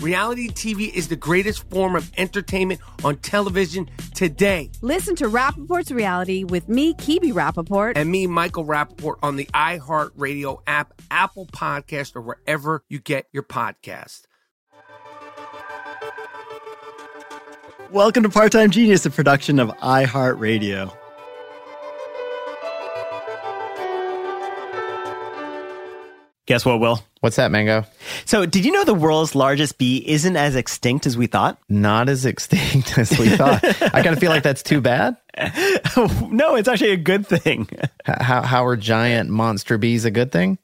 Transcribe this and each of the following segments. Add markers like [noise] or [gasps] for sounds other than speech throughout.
Reality TV is the greatest form of entertainment on television today. Listen to Rapaport's Reality with me, Kebe Rapaport. And me, Michael Rapaport, on the iHeartRadio app, Apple Podcast, or wherever you get your podcast. Welcome to Part Time Genius, a production of iHeartRadio. Guess what, Will? What's that, Mango? So, did you know the world's largest bee isn't as extinct as we thought? Not as extinct [laughs] as we thought. I kind of feel like that's too bad. [laughs] no, it's actually a good thing. How, how are giant monster bees a good thing?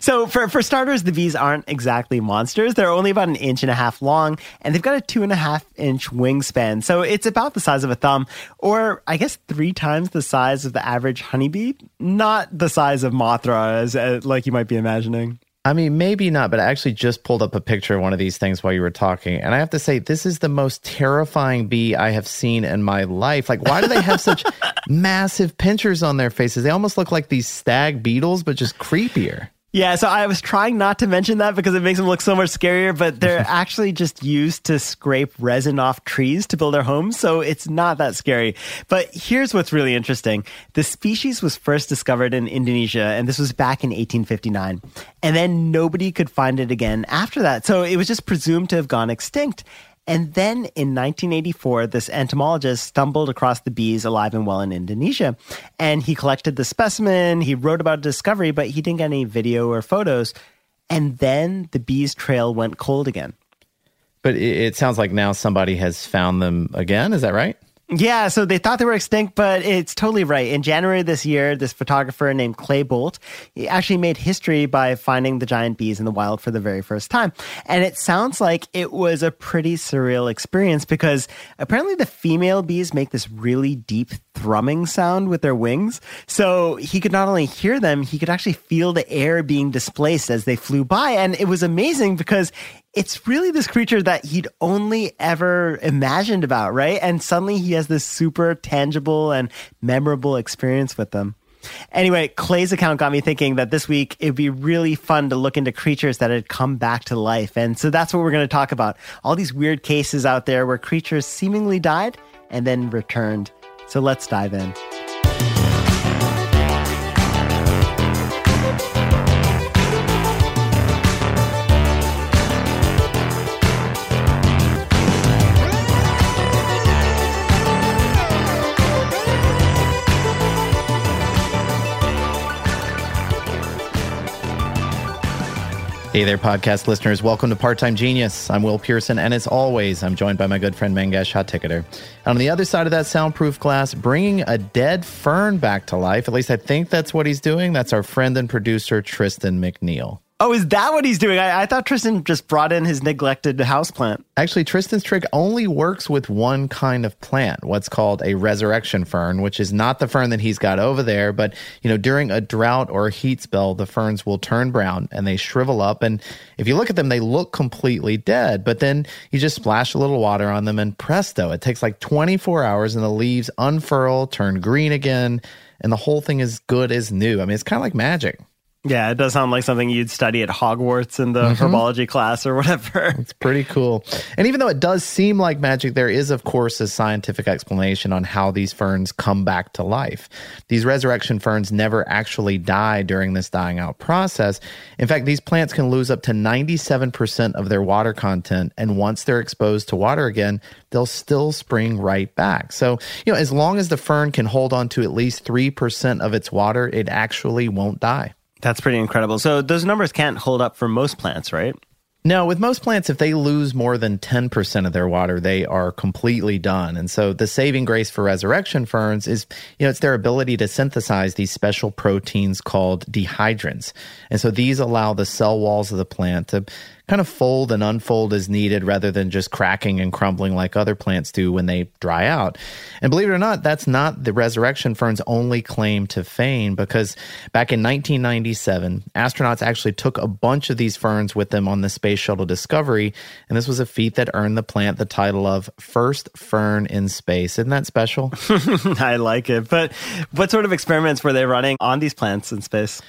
So, for, for starters, the bees aren't exactly monsters. They're only about an inch and a half long, and they've got a two and a half inch wingspan. So, it's about the size of a thumb, or I guess three times the size of the average honeybee. Not the size of Mothra, as, uh, like you might be imagining. I mean, maybe not, but I actually just pulled up a picture of one of these things while you were talking. And I have to say, this is the most terrifying bee I have seen in my life. Like, why do they have such [laughs] massive pinchers on their faces? They almost look like these stag beetles, but just creepier. Yeah, so I was trying not to mention that because it makes them look so much scarier, but they're [laughs] actually just used to scrape resin off trees to build their homes, so it's not that scary. But here's what's really interesting. The species was first discovered in Indonesia, and this was back in 1859. And then nobody could find it again after that. So it was just presumed to have gone extinct. And then in 1984, this entomologist stumbled across the bees alive and well in Indonesia. And he collected the specimen, he wrote about a discovery, but he didn't get any video or photos. And then the bees' trail went cold again. But it, it sounds like now somebody has found them again. Is that right? Yeah, so they thought they were extinct, but it's totally right. In January this year, this photographer named Clay Bolt he actually made history by finding the giant bees in the wild for the very first time. And it sounds like it was a pretty surreal experience because apparently the female bees make this really deep thrumming sound with their wings. So he could not only hear them, he could actually feel the air being displaced as they flew by. And it was amazing because it's really this creature that he'd only ever imagined about, right? And suddenly he has this super tangible and memorable experience with them. Anyway, Clay's account got me thinking that this week it'd be really fun to look into creatures that had come back to life. And so that's what we're going to talk about. All these weird cases out there where creatures seemingly died and then returned. So let's dive in. Hey there, podcast listeners. Welcome to Part Time Genius. I'm Will Pearson, and as always, I'm joined by my good friend Mangesh Hattikudur. And on the other side of that soundproof glass, bringing a dead fern back to life, at least I think that's what he's doing, that's our friend and producer, Tristan McNeil. Oh, is that what he's doing? I, I thought Tristan just brought in his neglected houseplant. Actually, Tristan's trick only works with one kind of plant, what's called a resurrection fern, which is not the fern that he's got over there. But, you know, during a drought or a heat spell, the ferns will turn brown and they shrivel up. And if you look at them, they look completely dead. But then you just splash a little water on them and presto, it takes like 24 hours and the leaves unfurl, turn green again, and the whole thing is good as new. I mean, it's kind of like magic. Yeah, it does sound like something you'd study at Hogwarts in the mm-hmm. herbology class or [laughs] whatever. It's pretty cool. And even though it does seem like magic, there is, of course, a scientific explanation on how these ferns come back to life. These resurrection ferns never actually die during this dying out process. In fact, these plants can lose up to 97% of their water content. And once they're exposed to water again, they'll still spring right back. So, you know, as long as the fern can hold on to at least 3% of its water, it actually won't die. That's pretty incredible. So those numbers can't hold up for most plants, right? No, with most plants, if they lose more than 10% of their water, they are completely done. And so the saving grace for resurrection ferns is, you know, it's their ability to synthesize these special proteins called dehydrins. And so these allow the cell walls of the plant to kind of fold and unfold as needed rather than just cracking and crumbling like other plants do when they dry out. And believe it or not, that's not the resurrection fern's only claim to fame because back in 1997, astronauts actually took a bunch of these ferns with them on the Space Shuttle Discovery. And this was a feat that earned the plant the title of First Fern in Space. Isn't that special? [laughs] I like it. But what sort of experiments were they running on these plants in space?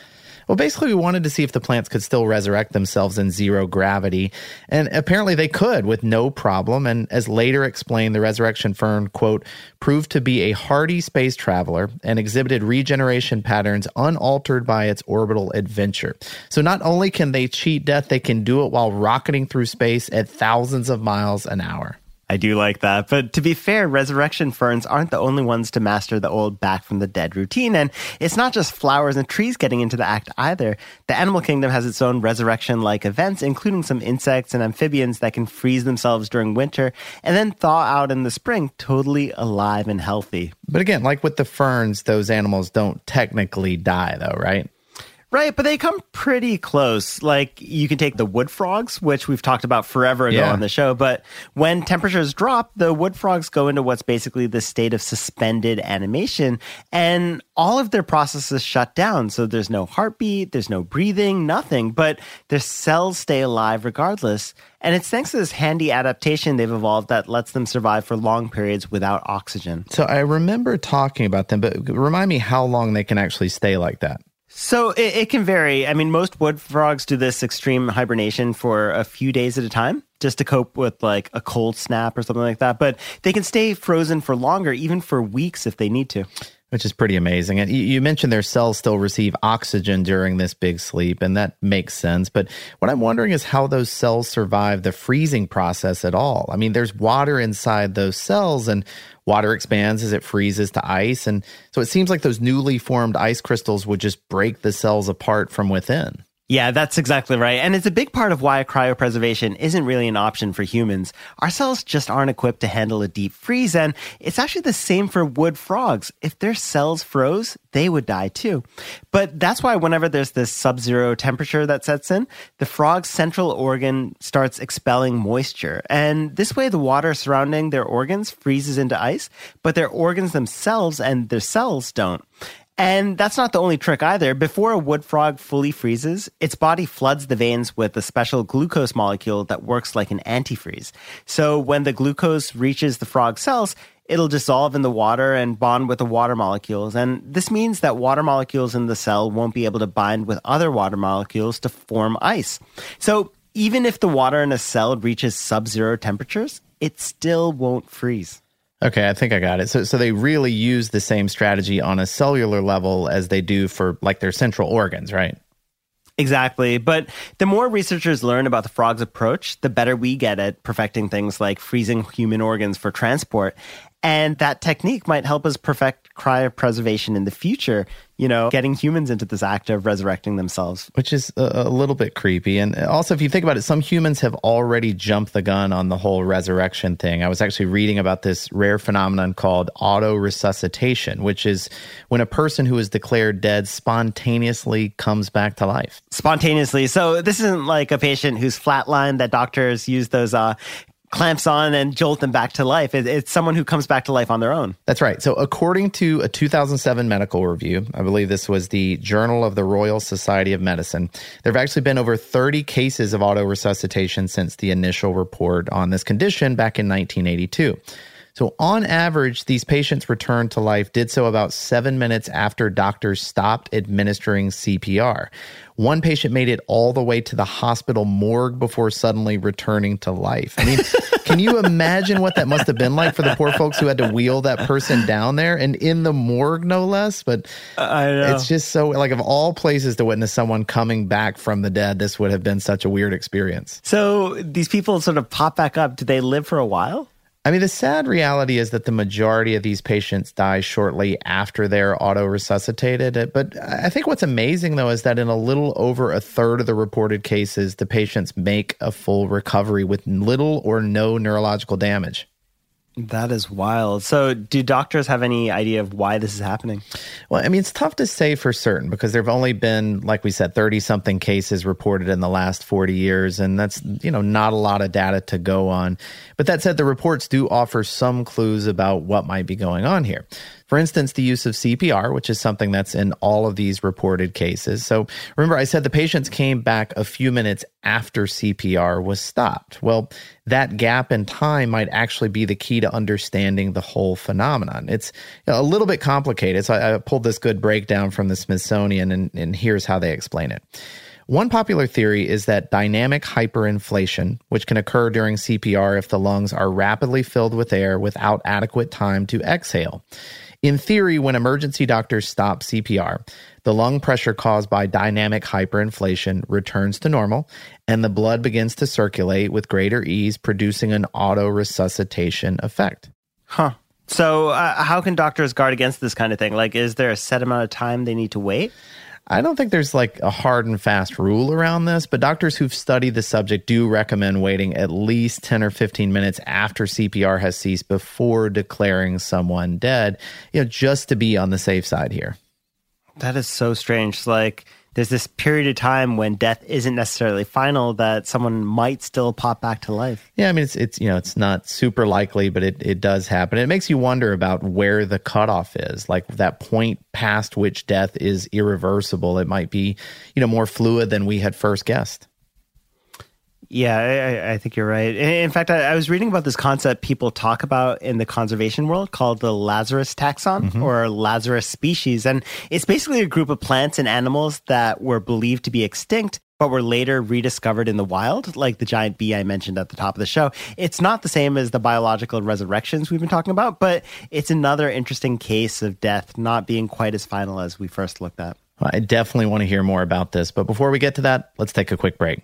Well, basically, we wanted to see if the plants could still resurrect themselves in zero gravity. And apparently they could with no problem. And as later explained, the resurrection fern, quote, proved to be a hardy space traveler and exhibited regeneration patterns unaltered by its orbital adventure. So not only can they cheat death, they can do it while rocketing through space at thousands of miles an hour. I do like that. But to be fair, resurrection ferns aren't the only ones to master the old back from the dead routine. And it's not just flowers and trees getting into the act either. The animal kingdom has its own resurrection like events, including some insects and amphibians that can freeze themselves during winter and then thaw out in the spring, totally alive and healthy. But again, like with the ferns, those animals don't technically die, though, right? Right, but they come pretty close. Like you can take the wood frogs, which we've talked about forever ago yeah. on the show, but when temperatures drop, the wood frogs go into what's basically the state of suspended animation and all of their processes shut down. So there's no heartbeat, there's no breathing, nothing, but their cells stay alive regardless. And it's thanks to this handy adaptation they've evolved that lets them survive for long periods without oxygen. So I remember talking about them, but remind me how long they can actually stay like that. So it, it, can vary. I mean, most wood frogs do this extreme hibernation for a few days at a time just to cope with like a cold snap or something like that. But they can stay frozen for longer, even for weeks if they need to. Which is pretty amazing. And you mentioned their cells still receive oxygen during this big sleep, and that makes sense. But what I'm wondering is how those cells survive the freezing process at all. I mean, there's water inside those cells, and Water expands as it freezes to ice. And so it seems like those newly formed ice crystals would just break the cells apart from within. Yeah, that's exactly right. And it's a big part of why cryopreservation isn't really an option for humans. Our cells just aren't equipped to handle a deep freeze. And it's actually the same for wood frogs. If their cells froze, they would die too. But that's why whenever there's this sub zero temperature that sets in, the frog's central organ starts expelling moisture. And this way, the water surrounding their organs freezes into ice, but their organs themselves and their cells don't. And that's not the only trick either. Before a wood frog fully freezes, its body floods the veins with a special glucose molecule that works like an antifreeze. So when the glucose reaches the frog cells, it'll dissolve in the water and bond with the water molecules. And this means that water molecules in the cell won't be able to bind with other water molecules to form ice. So even if the water in a cell reaches sub zero temperatures, it still won't freeze. Okay, I think I got it. So, so they really use the same strategy on a cellular level as they do for like their central organs, right? Exactly. But the more researchers learn about the frog's approach, the better we get at perfecting things like freezing human organs for transport. And that technique might help us perfect cryopreservation in the future, you know, getting humans into this act of resurrecting themselves. Which is a, little bit creepy. And also, if you think about it, some humans have already jumped the gun on the whole resurrection thing. I was actually reading about this rare phenomenon called auto resuscitation, which is when a person who is declared dead spontaneously comes back to life. Spontaneously. So this isn't like a patient who's flatlined that doctors use those uh, clamps on and jolt them back to life. It, it's someone who comes back to life on their own. That's right. So, according to a 2007 medical review, I believe this was the Journal of the Royal Society of Medicine, there have actually been over 30 cases of auto resuscitation since the initial report on this condition back in 1982. So, on average, these patients returned to life did so about seven minutes after doctors stopped administering CPR. One patient made it all the way to the hospital morgue before suddenly returning to life. I mean, [laughs] can you imagine what that must have been like for the poor folks who had to wheel that person down there and in the morgue, no less? But it's just so, like, of all places to witness someone coming back from the dead, this would have been such a weird experience. So these people sort of pop back up. Do they live for a while? I mean, the sad reality is that the majority of these patients die shortly after they're auto resuscitated. But I think what's amazing, though, is that in a little over a third of the reported cases, the patients make a full recovery with little or no neurological damage. That is wild. So, do doctors have any idea of why this is happening? Well, I mean, it's tough to say for certain because there have only been, like we said, 30 something cases reported in the last 40 years. And that's, you know, not a lot of data to go on. But that said, the reports do offer some clues about what might be going on here. For instance, the use of CPR, which is something that's in all of these reported cases. So remember, I said the patients came back a few minutes after CPR was stopped. Well, that gap in time might actually be the key to understanding the whole phenomenon. It's a little bit complicated. So I, pulled this good breakdown from the Smithsonian, and, and here's how they explain it. One popular theory is that dynamic hyperinflation, which can occur during CPR if the lungs are rapidly filled with air without adequate time to exhale. In theory, when emergency doctors stop CPR, the lung pressure caused by dynamic hyperinflation returns to normal and the blood begins to circulate with greater ease, producing an auto resuscitation effect. Huh. So, uh, how can doctors guard against this kind of thing? Like, is there a set amount of time they need to wait? I don't think there's like a hard and fast rule around this, but doctors who've studied the subject do recommend waiting at least 10 or 15 minutes after CPR has ceased before declaring someone dead, you know, just to be on the safe side here. That is so strange. Like, there's this period of time when death isn't necessarily final that someone might still pop back to life. Yeah, I mean it's it's you know it's not super likely, but it it does happen. It makes you wonder about where the cutoff is, like that point past which death is irreversible. It might be you know more fluid than we had first guessed. Yeah, I, I, think you're right. In fact, I, I, was reading about this concept people talk about in the conservation world called the Lazarus taxon mm-hmm. or Lazarus species. And it's basically a group of plants and animals that were believed to be extinct, but were later rediscovered in the wild, like the giant bee I mentioned at the top of the show. It's not the same as the biological resurrections we've been talking about, but it's another interesting case of death not being quite as final as we first looked at. I definitely want to hear more about this. But before we get to that, let's take a quick break.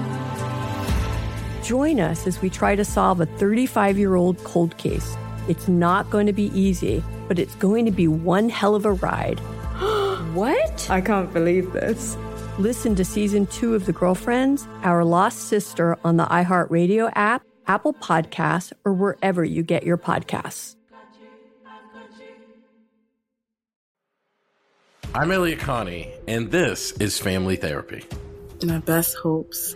Join us as we try to solve a 35 year old cold case. It's not going to be easy, but it's going to be one hell of a ride. [gasps] what? I can't believe this. Listen to season two of The Girlfriends, Our Lost Sister on the iHeartRadio app, Apple Podcasts, or wherever you get your podcasts. I'm Elliott Connie, and this is Family Therapy. My best hopes.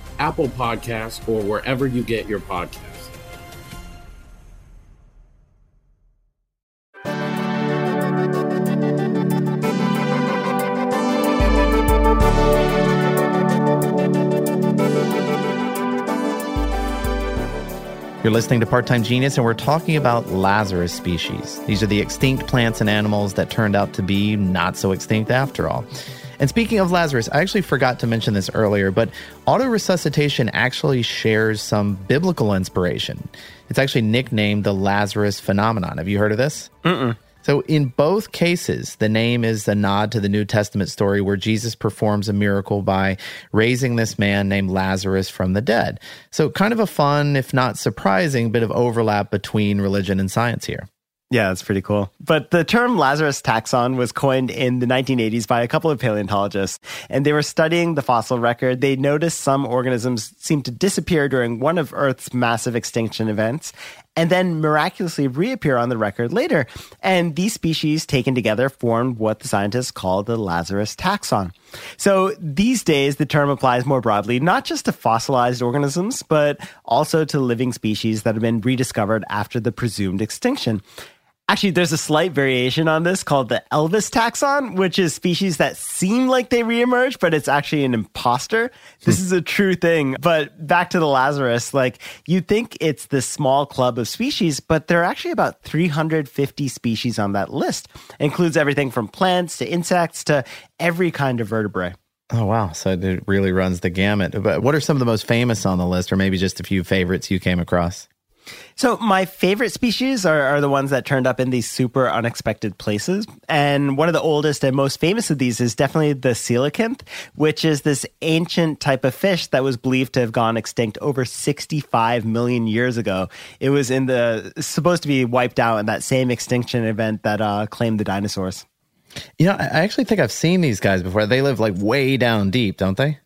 Apple Podcasts, or wherever you get your podcasts. You're listening to Part Time Genius, and we're talking about Lazarus species. These are the extinct plants and animals that turned out to be not so extinct after all. And speaking of Lazarus, I actually forgot to mention this earlier, but autoresuscitation actually shares some biblical inspiration. It's actually nicknamed the Lazarus phenomenon. Have you heard of this? Mm-mm. So, in both cases, the name is a nod to the New Testament story where Jesus performs a miracle by raising this man named Lazarus from the dead. So, kind of a fun, if not surprising, bit of overlap between religion and science here. Yeah, that's pretty cool. But the term Lazarus taxon was coined in the 1980s by a couple of paleontologists, and they were studying the fossil record. They noticed some organisms seemed to disappear during one of Earth's massive extinction events, and then miraculously reappear on the record later. And these species taken together formed what the scientists call the Lazarus taxon. So these days, the term applies more broadly, not just to fossilized organisms, but also to living species that have been rediscovered after the presumed extinction. Actually, there's a slight variation on this called the Elvis taxon, which is species that seem like they reemerge, but it's actually an imposter. This hmm. is a true thing. But back to the Lazarus, like you think it's this small club of species, but there are actually about 350 species on that list. It includes everything from plants to insects to every kind of vertebrae. Oh, wow. So it really runs the gamut. But what are some of the most famous on the list, or maybe just a few favorites you came across? So my favorite species are, are, the ones that turned up in these super unexpected places. And one of the oldest and most famous of these is definitely the coelacanth, which is this ancient type of fish that was believed to have gone extinct over 65 million years ago. It was in the supposed to be wiped out in that same extinction event that uh, claimed the dinosaurs. You know, I actually think I've seen these guys before. They live like way down deep, don't they?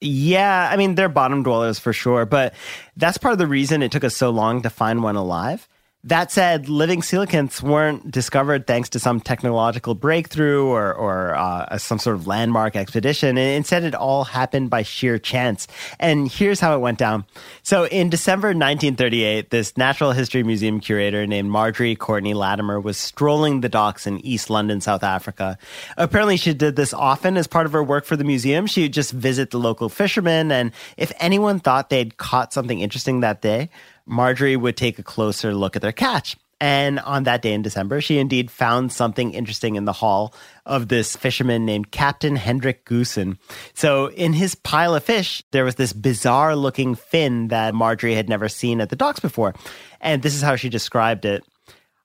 Yeah, I mean, they're bottom dwellers for sure, but that's part of the reason it took us so long to find one alive. That said, living coelacanths weren't discovered thanks to some technological breakthrough or, or uh, some sort of landmark expedition. Instead, it all happened by sheer chance. And here's how it went down. So, in December 1938, this Natural History Museum curator named Marjorie Courtenay Latimer was strolling the docks in East London, South Africa. Apparently, she did this often as part of her work for the museum. She would just visit the local fishermen, and if anyone thought they'd caught something interesting that day, Marjorie would take a closer look at their catch. And on that day in December, she indeed found something interesting in the haul of this fisherman named Captain Hendrik Goosen. So, in his pile of fish, there was this bizarre looking fin that Marjorie had never seen at the docks before. And this is how she described it.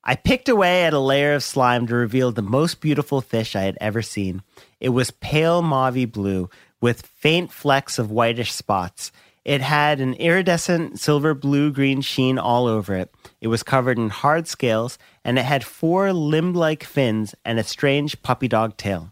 I picked away at a layer of slime to reveal the most beautiful fish I had ever seen. It was pale mauvey blue with faint flecks of whitish spots. It had an iridescent silver blue green sheen all over it. It was covered in hard scales, and it had four limb like fins and a strange puppy dog tail.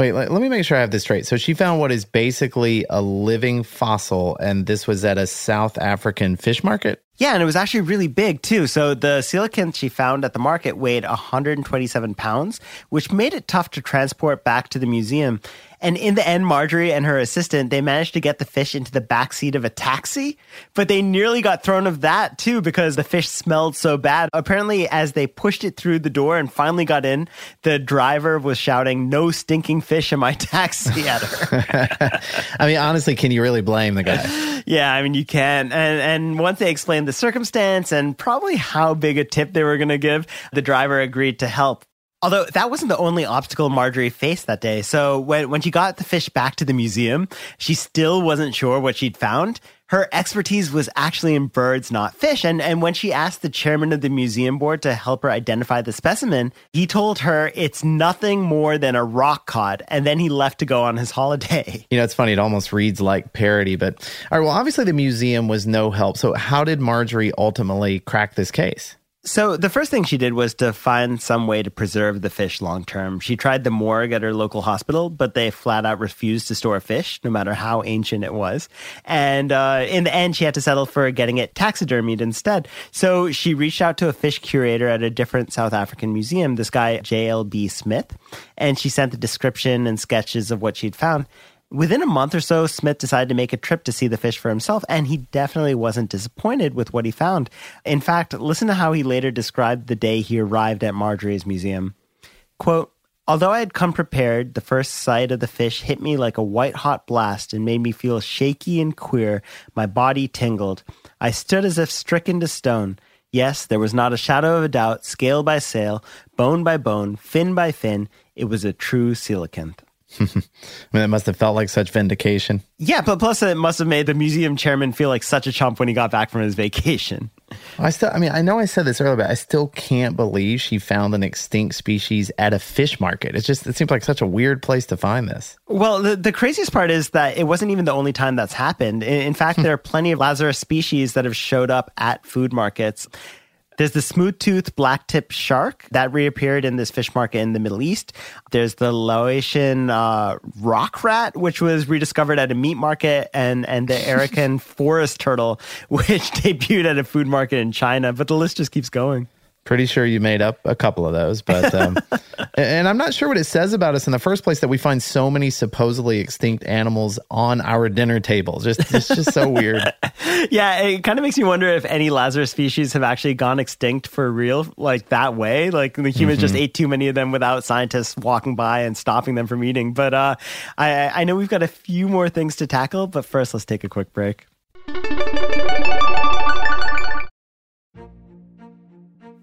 Wait, let, let, me make sure I have this straight. So she found what is basically a living fossil, and this was at a South African fish market? Yeah, and it was actually really big too. So the coelacanth she found at the market weighed 127 pounds, which made it tough to transport back to the museum. And in the end, Marjorie and her assistant, they managed to get the fish into the back seat of a taxi, but they nearly got thrown of that too because the fish smelled so bad. Apparently, as they pushed it through the door and finally got in, the driver was shouting, No stinking fish in my [laughs] taxi at her. [laughs] I mean, honestly, can you really blame the guy? yeah, I mean, you can. And, and once they explained the circumstance and probably how big a tip they were going to give, the driver agreed to help. Although that wasn't the only obstacle Marjorie faced that day. So when, when she got the fish back to the museum, she still wasn't sure what she'd found. Her expertise was actually in birds, not fish. And, and when she asked the chairman of the museum board to help her identify the specimen, he told her it's nothing more than a rock cod. And then he left to go on his holiday. [laughs] You know, it's funny. It almost reads like parody, but all right. Well, obviously the museum was no help. So how did Marjorie ultimately crack this case? So the first thing she did was to find some way to preserve the fish long term. She tried the morgue at her local hospital, but they flat out refused to store fish, no matter how ancient it was. And uh, in the end, she had to settle for getting it taxidermied instead. So she reached out to a fish curator at a different South African museum, this guy J.L.B. Smith, and she sent the description and sketches of what she'd found. Within a month or so, Smith decided to make a trip to see the fish for himself, and he definitely wasn't disappointed with what he found. In fact, listen to how he later described the day he arrived at Marjorie's museum. Quote, Although I had come prepared, the first sight of the fish hit me like a white hot blast and made me feel shaky and queer. My body tingled. I stood as if stricken to stone. Yes, there was not a shadow of a doubt, scale by scale, bone by bone, fin by fin. It was a true coelacanth. [laughs] I mean, it must have felt like such vindication. Yeah, but plus it must have made the museum chairman feel like such a chump when he got back from his vacation. I still, I mean, I know I said this earlier, but I still can't believe she found an extinct species at a fish market. It's just, it seems like such a weird place to find this. Well, the, the craziest part is that it wasn't even the only time that's happened. In, in fact, hmm. there are plenty of Lazarus species that have showed up at food markets. There's the smooth tooth black tip shark that reappeared in this fish market in the Middle East. There's the Laotian uh, rock rat, which was rediscovered at a meat market, and, and the Arakan [laughs] forest turtle, [laughs] which debuted at a food market in China. But the list just keeps going. Pretty sure you made up a couple of those, but um, [laughs] and I'm not sure what it says about us in the first place that we find so many supposedly extinct animals on our dinner table. Just it's just so weird. [laughs] yeah, it kind of makes me wonder if any Lazarus species have actually gone extinct for real, like that way. Like the humans mm-hmm. just ate too many of them without scientists walking by and stopping them from eating. But uh, I I know we've got a few more things to tackle, but first let's take a quick break.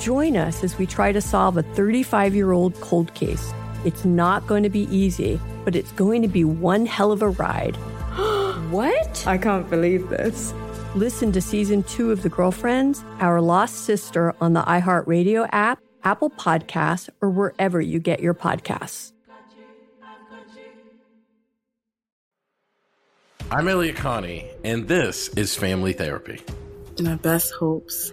Join us as we try to solve a 35 year old cold case. It's not going to be easy, but it's going to be one hell of a ride. [gasps] What? I can't believe this. Listen to season two of The Girlfriends, Our Lost Sister on the iHeartRadio app, Apple Podcasts, or wherever you get your podcasts. I'm Elliott Connie, and this is Family Therapy. My best hopes.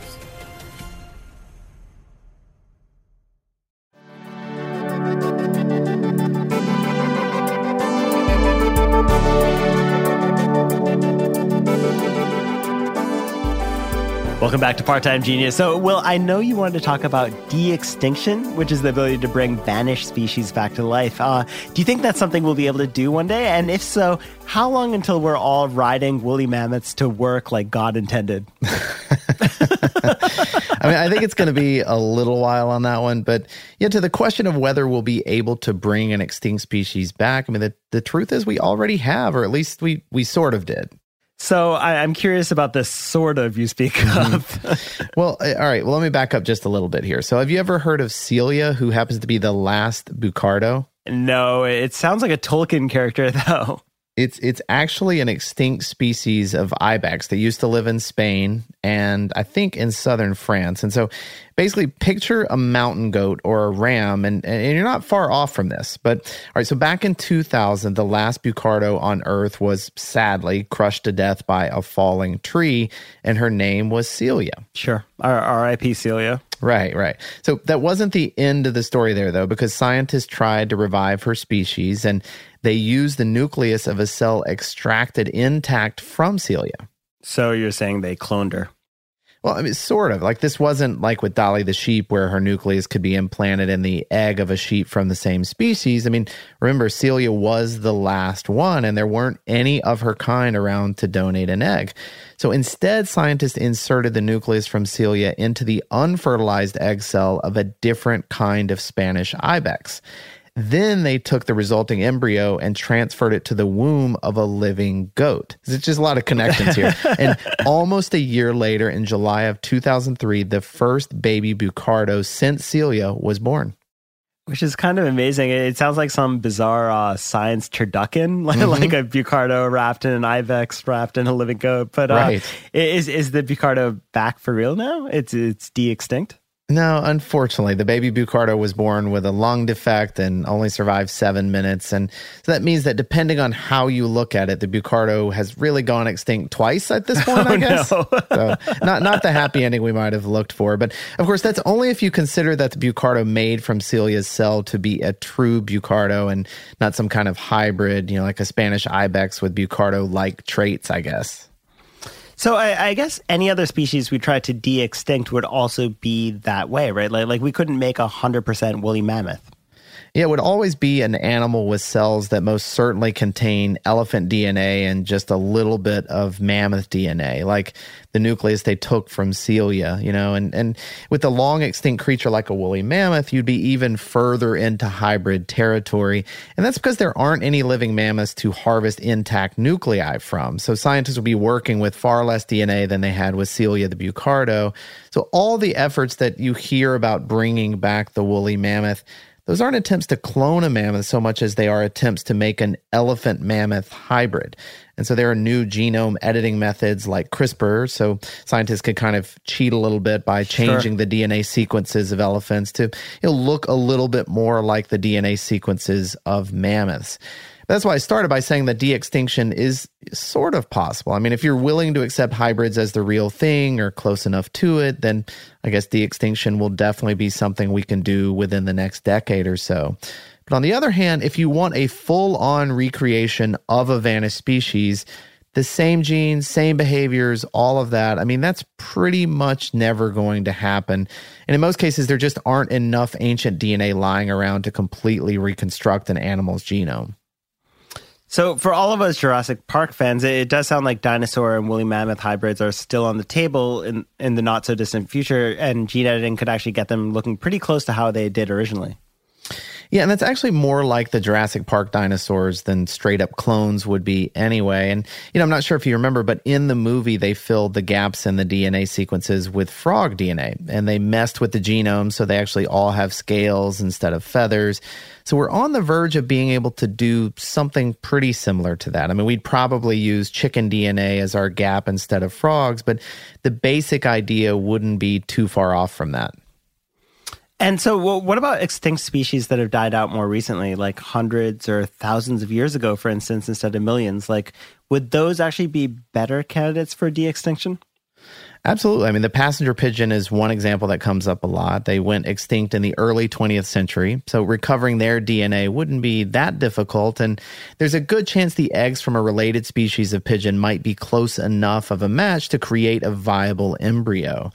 Welcome back to Part Time Genius. So, Will, I know you wanted to talk about de extinction, which is the ability to bring vanished species back to life. Uh, do you think that's something we'll be able to do one day? And if so, how long until we're all riding woolly mammoths to work like God intended? [laughs] I mean, I think it's going to be a little while on that one. But yeah, to the question of whether we'll be able to bring an extinct species back, I mean, the, the truth is we already have, or at least we, we sort of did. So I, am curious about this sort of you speak mm-hmm. of. [laughs] well, uh, all right. Well, let me back up just a little bit here. So, have you ever heard of Celia, who happens to be the last Bucardo? No, it sounds like a Tolkien character, [laughs] though. It's it's actually an extinct species of ibex that used to live in Spain and I think in southern France. And so basically picture a mountain goat or a ram and, and you're not far off from this. But all right, so back in 2000 the last bucardo on earth was sadly crushed to death by a falling tree and her name was Celia. Sure. RIP Celia. Right, right. So that wasn't the end of the story there, though, because scientists tried to revive her species and they used the nucleus of a cell extracted intact from Celia. So you're saying they cloned her? Well, I mean, sort of. Like this wasn't like with Dolly the sheep, where her nucleus could be implanted in the egg of a sheep from the same species. I mean, remember, Celia was the last one, and there weren't any of her kind around to donate an egg. So instead, scientists inserted the nucleus from Celia into the unfertilized egg cell of a different kind of Spanish ibex. Then they took the resulting embryo and transferred it to the womb of a living goat. It's just a lot of connections here. [laughs] and almost a year later, in July of 2003, the first baby Bucardo since Celia was born. Which is kind of amazing. It sounds like some bizarre uh, science turducken, like, [laughs] mm-hmm. like a Bucardo wrapped in an ibex, wrapped in a living goat. But uh, right. is is the Bucardo back for real now? It's it's de-extinct. No, unfortunately, the baby Bucardo was born with a lung defect and only survived seven minutes. And so that means that depending on how you look at it, the Bucardo has really gone extinct twice at this point, [laughs] oh, I guess. No. [laughs] so not, not the happy ending we might have looked for. But of course, that's only if you consider that the Bucardo made from Celia's cell to be a true Bucardo and not some kind of hybrid, you know, like a Spanish Ibex with Bucardo like traits, I guess. So I, I, guess any other species we try to de-extinct would also be that way, right? Like, like we couldn't make a hundred percent woolly mammoth. It would always be an animal with cells that most certainly contain elephant DNA and just a little bit of mammoth DNA, like the nucleus they took from Celia, you know. And, and with a long extinct creature like a woolly mammoth, you'd be even further into hybrid territory. And that's because there aren't any living mammoths to harvest intact nuclei from. So scientists would be working with far less DNA than they had with Celia the Bucardo. So all the efforts that you hear about bringing back the woolly mammoth, those aren't attempts to clone a mammoth so much as they are attempts to make an elephant mammoth hybrid. And so there are new genome editing methods like CRISPR. So scientists could kind of cheat a little bit by changing sure. the DNA sequences of elephants to you know, look a little bit more like the DNA sequences of mammoths. That's why I started by saying that de extinction is sort of possible. I mean, if you're willing to accept hybrids as the real thing or close enough to it, then I guess de extinction will definitely be something we can do within the next decade or so. But on the other hand, if you want a full on recreation of a vanished species, the same genes, same behaviors, all of that. I mean, that's pretty much never going to happen. And in most cases, there just aren't enough ancient DNA lying around to completely reconstruct an animal's genome. So, for all of us Jurassic Park fans, it, does sound like dinosaur and woolly mammoth hybrids are still on the table in, in the not so distant future, and gene editing could actually get them looking pretty close to how they did originally. Yeah, and that's actually more like the Jurassic Park dinosaurs than straight up clones would be anyway. And, you know, I'm not sure if you remember, but in the movie, they filled the gaps in the DNA sequences with frog DNA and they messed with the genome. So they actually all have scales instead of feathers. So we're on the verge of being able to do something pretty similar to that. I mean, we'd probably use chicken DNA as our gap instead of frogs, but the basic idea wouldn't be too far off from that. And so, what about extinct species that have died out more recently, like hundreds or thousands of years ago, for instance, instead of millions? Like, would those actually be better candidates for de extinction? Absolutely. I mean, the passenger pigeon is one example that comes up a lot. They went extinct in the early 20th century, so recovering their DNA wouldn't be that difficult. And there's a good chance the eggs from a related species of pigeon might be close enough of a match to create a viable embryo.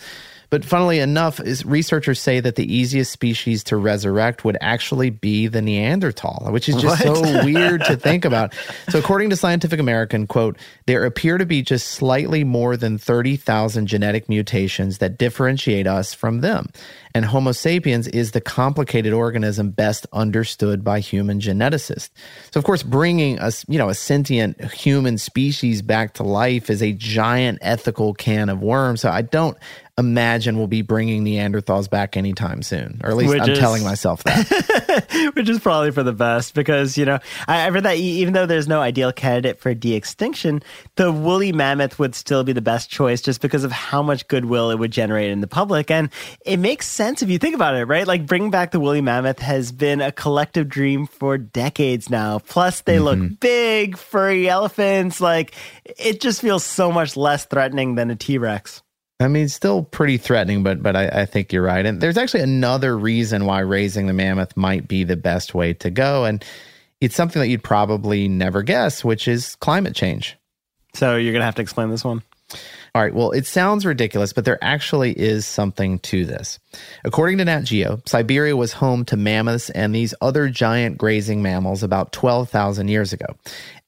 But funnily enough, researchers say that the easiest species to resurrect would actually be the Neanderthal, which is just what? so [laughs] weird to think about. So according to Scientific American, quote, there appear to be just slightly more than 30,000 genetic mutations that differentiate us from them. And Homo sapiens is the complicated organism best understood by human geneticists. So of course, bringing a, you know, a sentient human species back to life is a giant ethical can of worms. So I don't imagine we'll be bringing Neanderthals back anytime soon, or at least which I'm is, telling myself that. [laughs] which is probably for the best because, you know, I, I read that even though there's no ideal candidate for de extinction, the woolly mammoth would still be the best choice just because of how much goodwill it would generate in the public. And it makes sense if you think about it, right? Like bringing back the woolly mammoth has been a collective dream for decades now. Plus, they mm-hmm. look big, furry elephants. Like it just feels so much less threatening than a T Rex. I mean, still pretty threatening, but but I, I, think you're right. And there's actually another reason why raising the mammoth might be the best way to go, and it's something that you'd probably never guess, which is climate change. So you're gonna have to explain this one. All right. Well, it sounds ridiculous, but there actually is something to this. According to Nat Geo, Siberia was home to mammoths and these other giant grazing mammals about 12,000 years ago.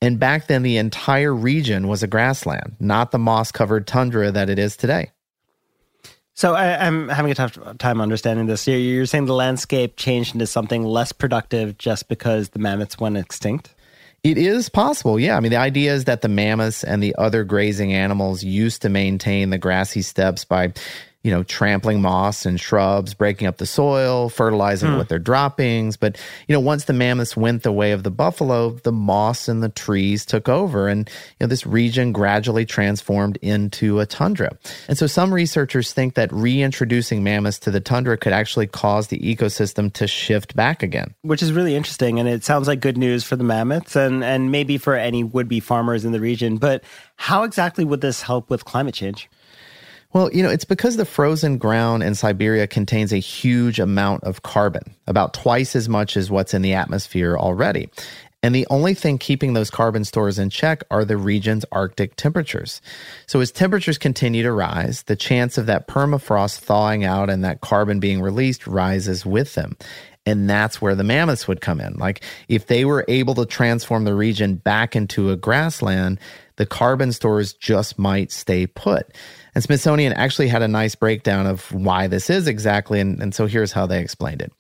And back then, the entire region was a grassland, not the moss covered tundra that it is today. So I, am having a tough time understanding this. You're saying the landscape changed into something less productive just because the mammoths went extinct? It is possible, yeah. I mean, the idea is that the mammoths and the other grazing animals used to maintain the grassy steppes by you know, trampling moss and shrubs, breaking up the soil, fertilizing hmm. with their droppings. But, you know, once the mammoths went the way of the buffalo, the moss and the trees took over. And, you know, this region gradually transformed into a tundra. And so some researchers think that reintroducing mammoths to the tundra could actually cause the ecosystem to shift back again. Which is really interesting. And it sounds like good news for the mammoths and, and maybe for any would be farmers in the region. But how exactly would this help with climate change? Well, you know, it's because the frozen ground in Siberia contains a huge amount of carbon, about twice as much as what's in the atmosphere already. And the only thing keeping those carbon stores in check are the region's Arctic temperatures. So as temperatures continue to rise, the chance of that permafrost thawing out and that carbon being released rises with them. And that's where the mammoths would come in. Like if they were able to transform the region back into a grassland, the carbon stores just might stay put. And Smithsonian actually had a nice breakdown of why this is exactly. And, and so here's how they explained it.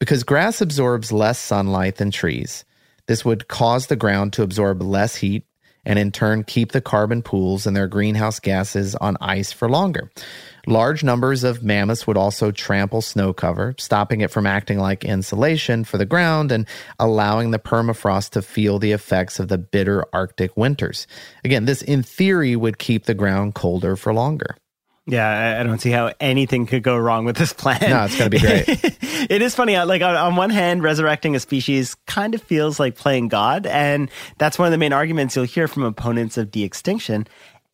Because grass absorbs less sunlight than trees, this would cause the ground to absorb less heat and in turn keep the carbon pools and their greenhouse gases on ice for longer. Large numbers of mammoths would also trample snow cover, stopping it from acting like insulation for the ground and allowing the permafrost to feel the effects of the bitter Arctic winters. Again, this in theory would keep the ground colder for longer. Yeah, I don't see how anything could go wrong with this plan. No, it's going to be great. [laughs] it is funny. Like on, on, one hand, resurrecting a species kind of feels like playing God, and that's one of the main arguments you'll hear from opponents of de-extinction.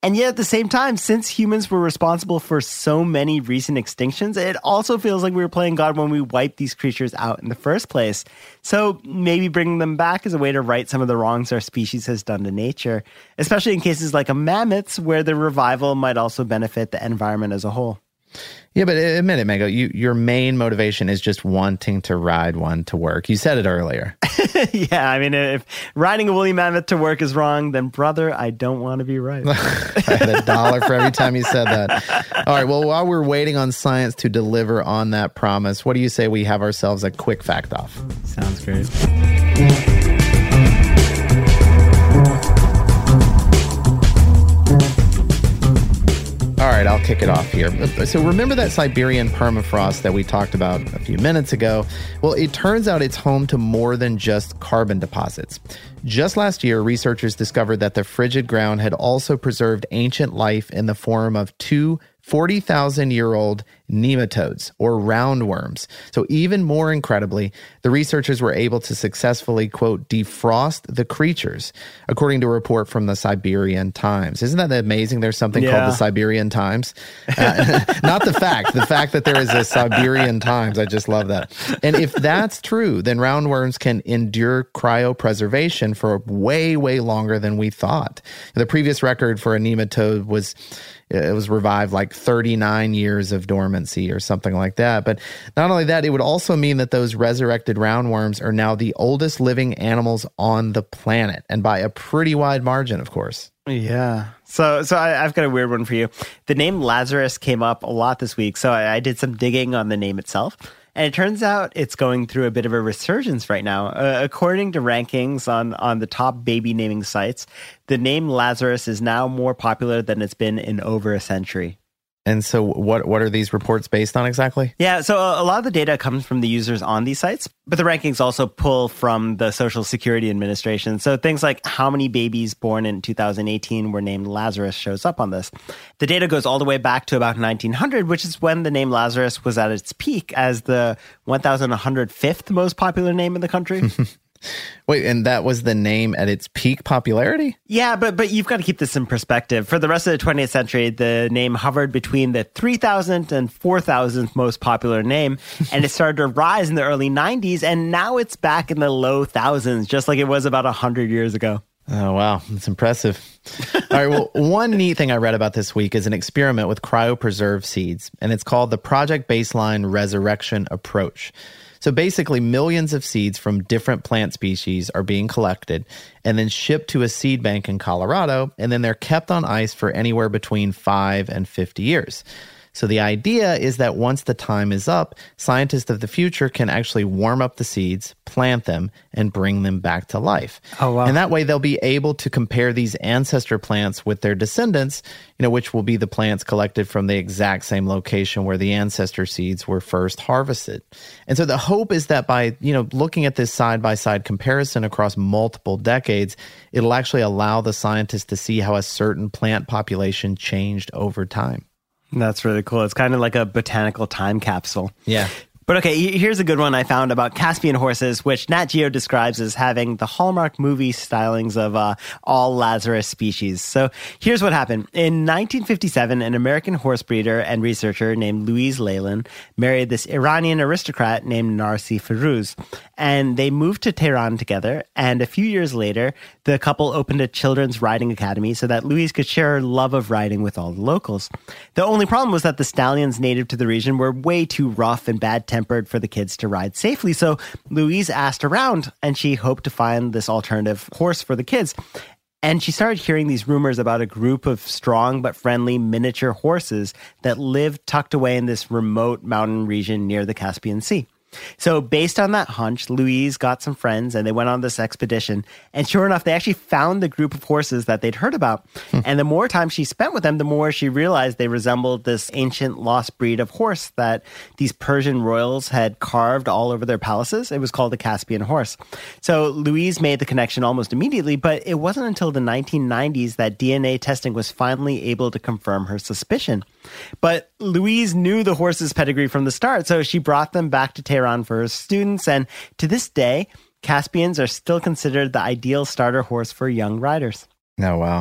And yet, at the same time, since humans were responsible for so many recent extinctions, it also feels like we were playing God when we wiped these creatures out in the first place. So maybe bringing them back is a way to right some of the wrongs our species has done to nature, especially in cases like a mammoths, where the revival might also benefit the environment as a whole. Yeah, but admit it, Mango. You, your main motivation is just wanting to ride one to work. You said it earlier. [laughs] yeah, I mean, if riding a woolly mammoth to work is wrong, then brother, I don't want to be right. [laughs] I had a dollar for every time you said that. All right. Well, while we're waiting on science to deliver on that promise, what do you say we have ourselves a quick fact off? Sounds great. All right, I'll kick it off here. So, remember that Siberian permafrost that we talked about a few minutes ago? Well, it turns out it's home to more than just carbon deposits. Just last year, researchers discovered that the frigid ground had also preserved ancient life in the form of two 40,000 year old nematodes or roundworms. So, even more incredibly, the researchers were able to successfully, quote, defrost the creatures, according to a report from the Siberian Times. Isn't that amazing? There's something yeah. called the Siberian Times. [laughs] Uh, [laughs] not the fact, the fact that there is a Siberian Times. I just love that. And if that's true, then roundworms can endure cryopreservation for way, way longer than we thought. The previous record for a nematode was it was revived like 39 years of dormancy or something like that. But not only that, it would also mean that those resurrected roundworms are now the oldest living animals on the planet, and by a pretty wide margin, of course. Yeah. So, so I, have got a weird one for you. The name Lazarus came up a lot this week, so I, I did some digging on the name itself. And it turns out it's going through a bit of a resurgence right now. Uh, according to rankings on, on the top baby naming sites, the name Lazarus is now more popular than it's been in over a century. And so, what what are these reports based on exactly? Yeah, so a lot of the data comes from the users on these sites, but the rankings also pull from the Social Security Administration. So things like how many babies born in 2018 were named Lazarus shows up on this. The data goes all the way back to about 1900, which is when the name Lazarus was at its peak as the 1,105th most popular name in the country. [laughs] Wait, and that was the name at its peak popularity? Yeah, but but you've got to keep this in perspective. For the rest of the 20th century, the name hovered between the 3,000th and 4,000th most popular name, and it started to rise in the early 90s, and now it's back in the low thousands, just like it was about 100 years ago. Oh, wow. That's impressive. All right. Well, [laughs] one neat thing I read about this week is an experiment with cryopreserved seeds, and it's called the Project Baseline Resurrection Approach. So basically, millions of seeds from different plant species are being collected and then shipped to a seed bank in Colorado, and then they're kept on ice for anywhere between five and 50 years. So the idea is that once the time is up, scientists of the future can actually warm up the seeds, plant them, and bring them back to life. Oh, wow. And that way they'll be able to compare these ancestor plants with their descendants, you know, which will be the plants collected from the exact same location where the ancestor seeds were first harvested. And so the hope is that by, you know, looking at this side by side comparison across multiple decades, it'll actually allow the scientists to see how a certain plant population changed over time. That's really cool. It's kind of like a botanical time capsule. Yeah. But okay, here's a good one I found about Caspian horses, which Nat Geo describes as having the hallmark movie stylings of uh, all Lazarus species. So here's what happened. In 1957, an American horse breeder and researcher named Louise Laylin married this Iranian aristocrat named Narcy Firouz. And they moved to Tehran together. And a few years later, the couple opened a children's riding academy so that Louise could share her love of riding with all the locals. The only problem was that the stallions native to the region were way too rough and bad tempered tempered for the kids to ride safely. So Louise asked around and she hoped to find this alternative horse for the kids. And she started hearing these rumors about a group of strong but friendly miniature horses that lived tucked away in this remote mountain region near the Caspian Sea. So, based on that hunch, Louise got some friends and they went on this expedition. And sure enough, they actually found the group of horses that they'd heard about. Hmm. and the more time she spent with them, the more she realized they resembled this ancient lost breed of horse that these Persian royals had carved all over their palaces. It was called the Caspian horse. So, Louise made the connection almost immediately, but it wasn't until the 1990s that DNA testing was finally able to confirm her suspicion. But Louise knew the horse's pedigree from the start, so she brought them back to Tehran for his students. And to this day, Caspians are still considered the ideal starter horse for young riders. Oh, wow.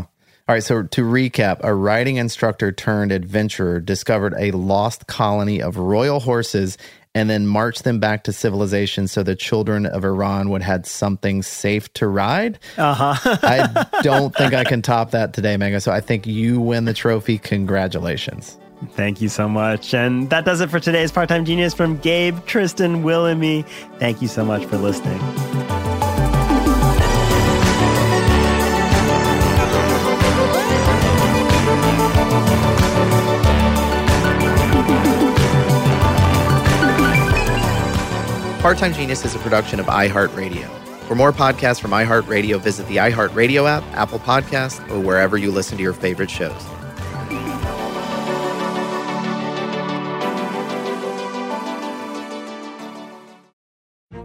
All right, so to recap, a riding instructor turned adventurer discovered a lost colony of royal horses and then marched them back to civilization so the children of Iran would have something safe to ride. Uh huh. I [laughs] don't think I can top that today, Mega. So I think you win the trophy. Congratulations. Thank you so much. And that does it for today's Part Time Genius from Gabe, Tristan, Will, and me. Thank you so much for listening. Part Time Genius is a production of iHeartRadio. For more podcasts from iHeartRadio, visit the iHeartRadio app, Apple Podcast, or wherever you listen to your favorite shows.